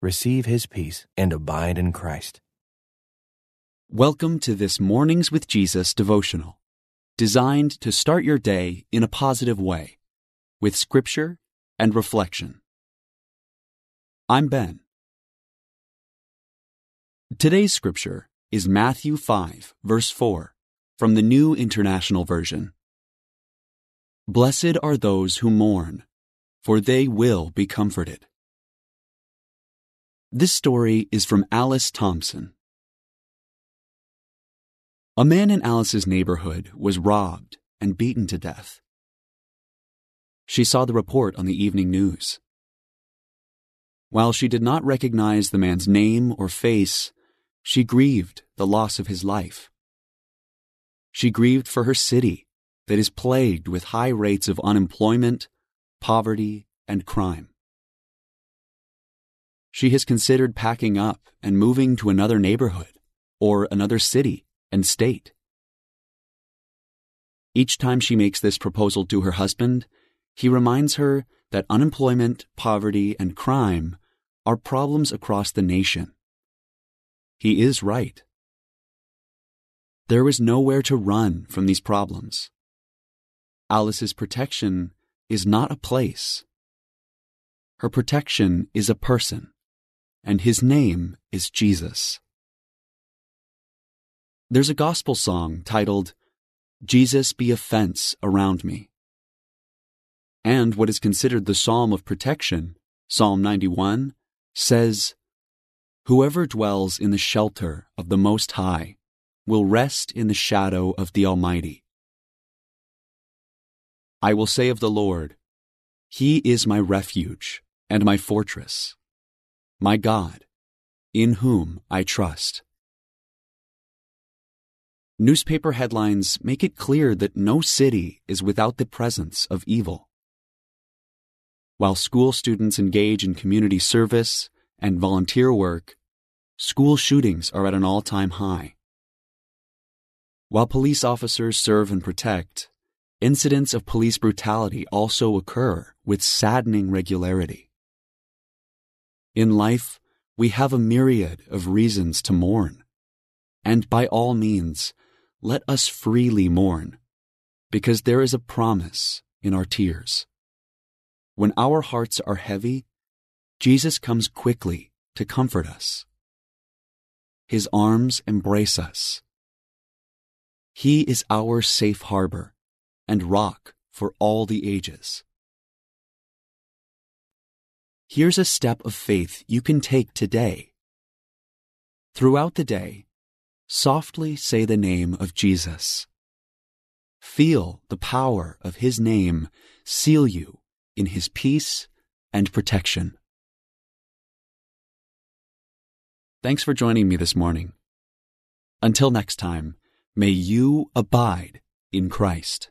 receive his peace and abide in Christ. Welcome to this Mornings with Jesus devotional, designed to start your day in a positive way with scripture and reflection. I'm Ben. Today's scripture is Matthew 5, verse 4, from the New International Version. Blessed are those who mourn, for they will be comforted. This story is from Alice Thompson. A man in Alice's neighborhood was robbed and beaten to death. She saw the report on the evening news. While she did not recognize the man's name or face, she grieved the loss of his life. She grieved for her city that is plagued with high rates of unemployment, poverty, and crime. She has considered packing up and moving to another neighborhood or another city and state. Each time she makes this proposal to her husband, he reminds her that unemployment, poverty, and crime are problems across the nation. He is right. There is nowhere to run from these problems. Alice's protection is not a place. Her protection is a person and his name is Jesus. There's a gospel song titled, Jesus Be a Fence Around Me. And what is considered the Psalm of Protection, Psalm 91, says, Whoever dwells in the shelter of the Most High will rest in the shadow of the Almighty. I will say of the Lord, He is my refuge and my fortress my God, in whom I trust. Newspaper headlines make it clear that no city is without the presence of evil. While school students engage in community service and volunteer work, school shootings are at an all time high. While police officers serve and protect, incidents of police brutality also occur with saddening regularity. In life, we have a myriad of reasons to mourn. And by all means, let us freely mourn, because there is a promise in our tears. When our hearts are heavy, Jesus comes quickly to comfort us. His arms embrace us. He is our safe harbor and rock for all the ages. Here's a step of faith you can take today. Throughout the day, softly say the name of Jesus. Feel the power of His name seal you in His peace and protection. Thanks for joining me this morning. Until next time, may you abide in Christ.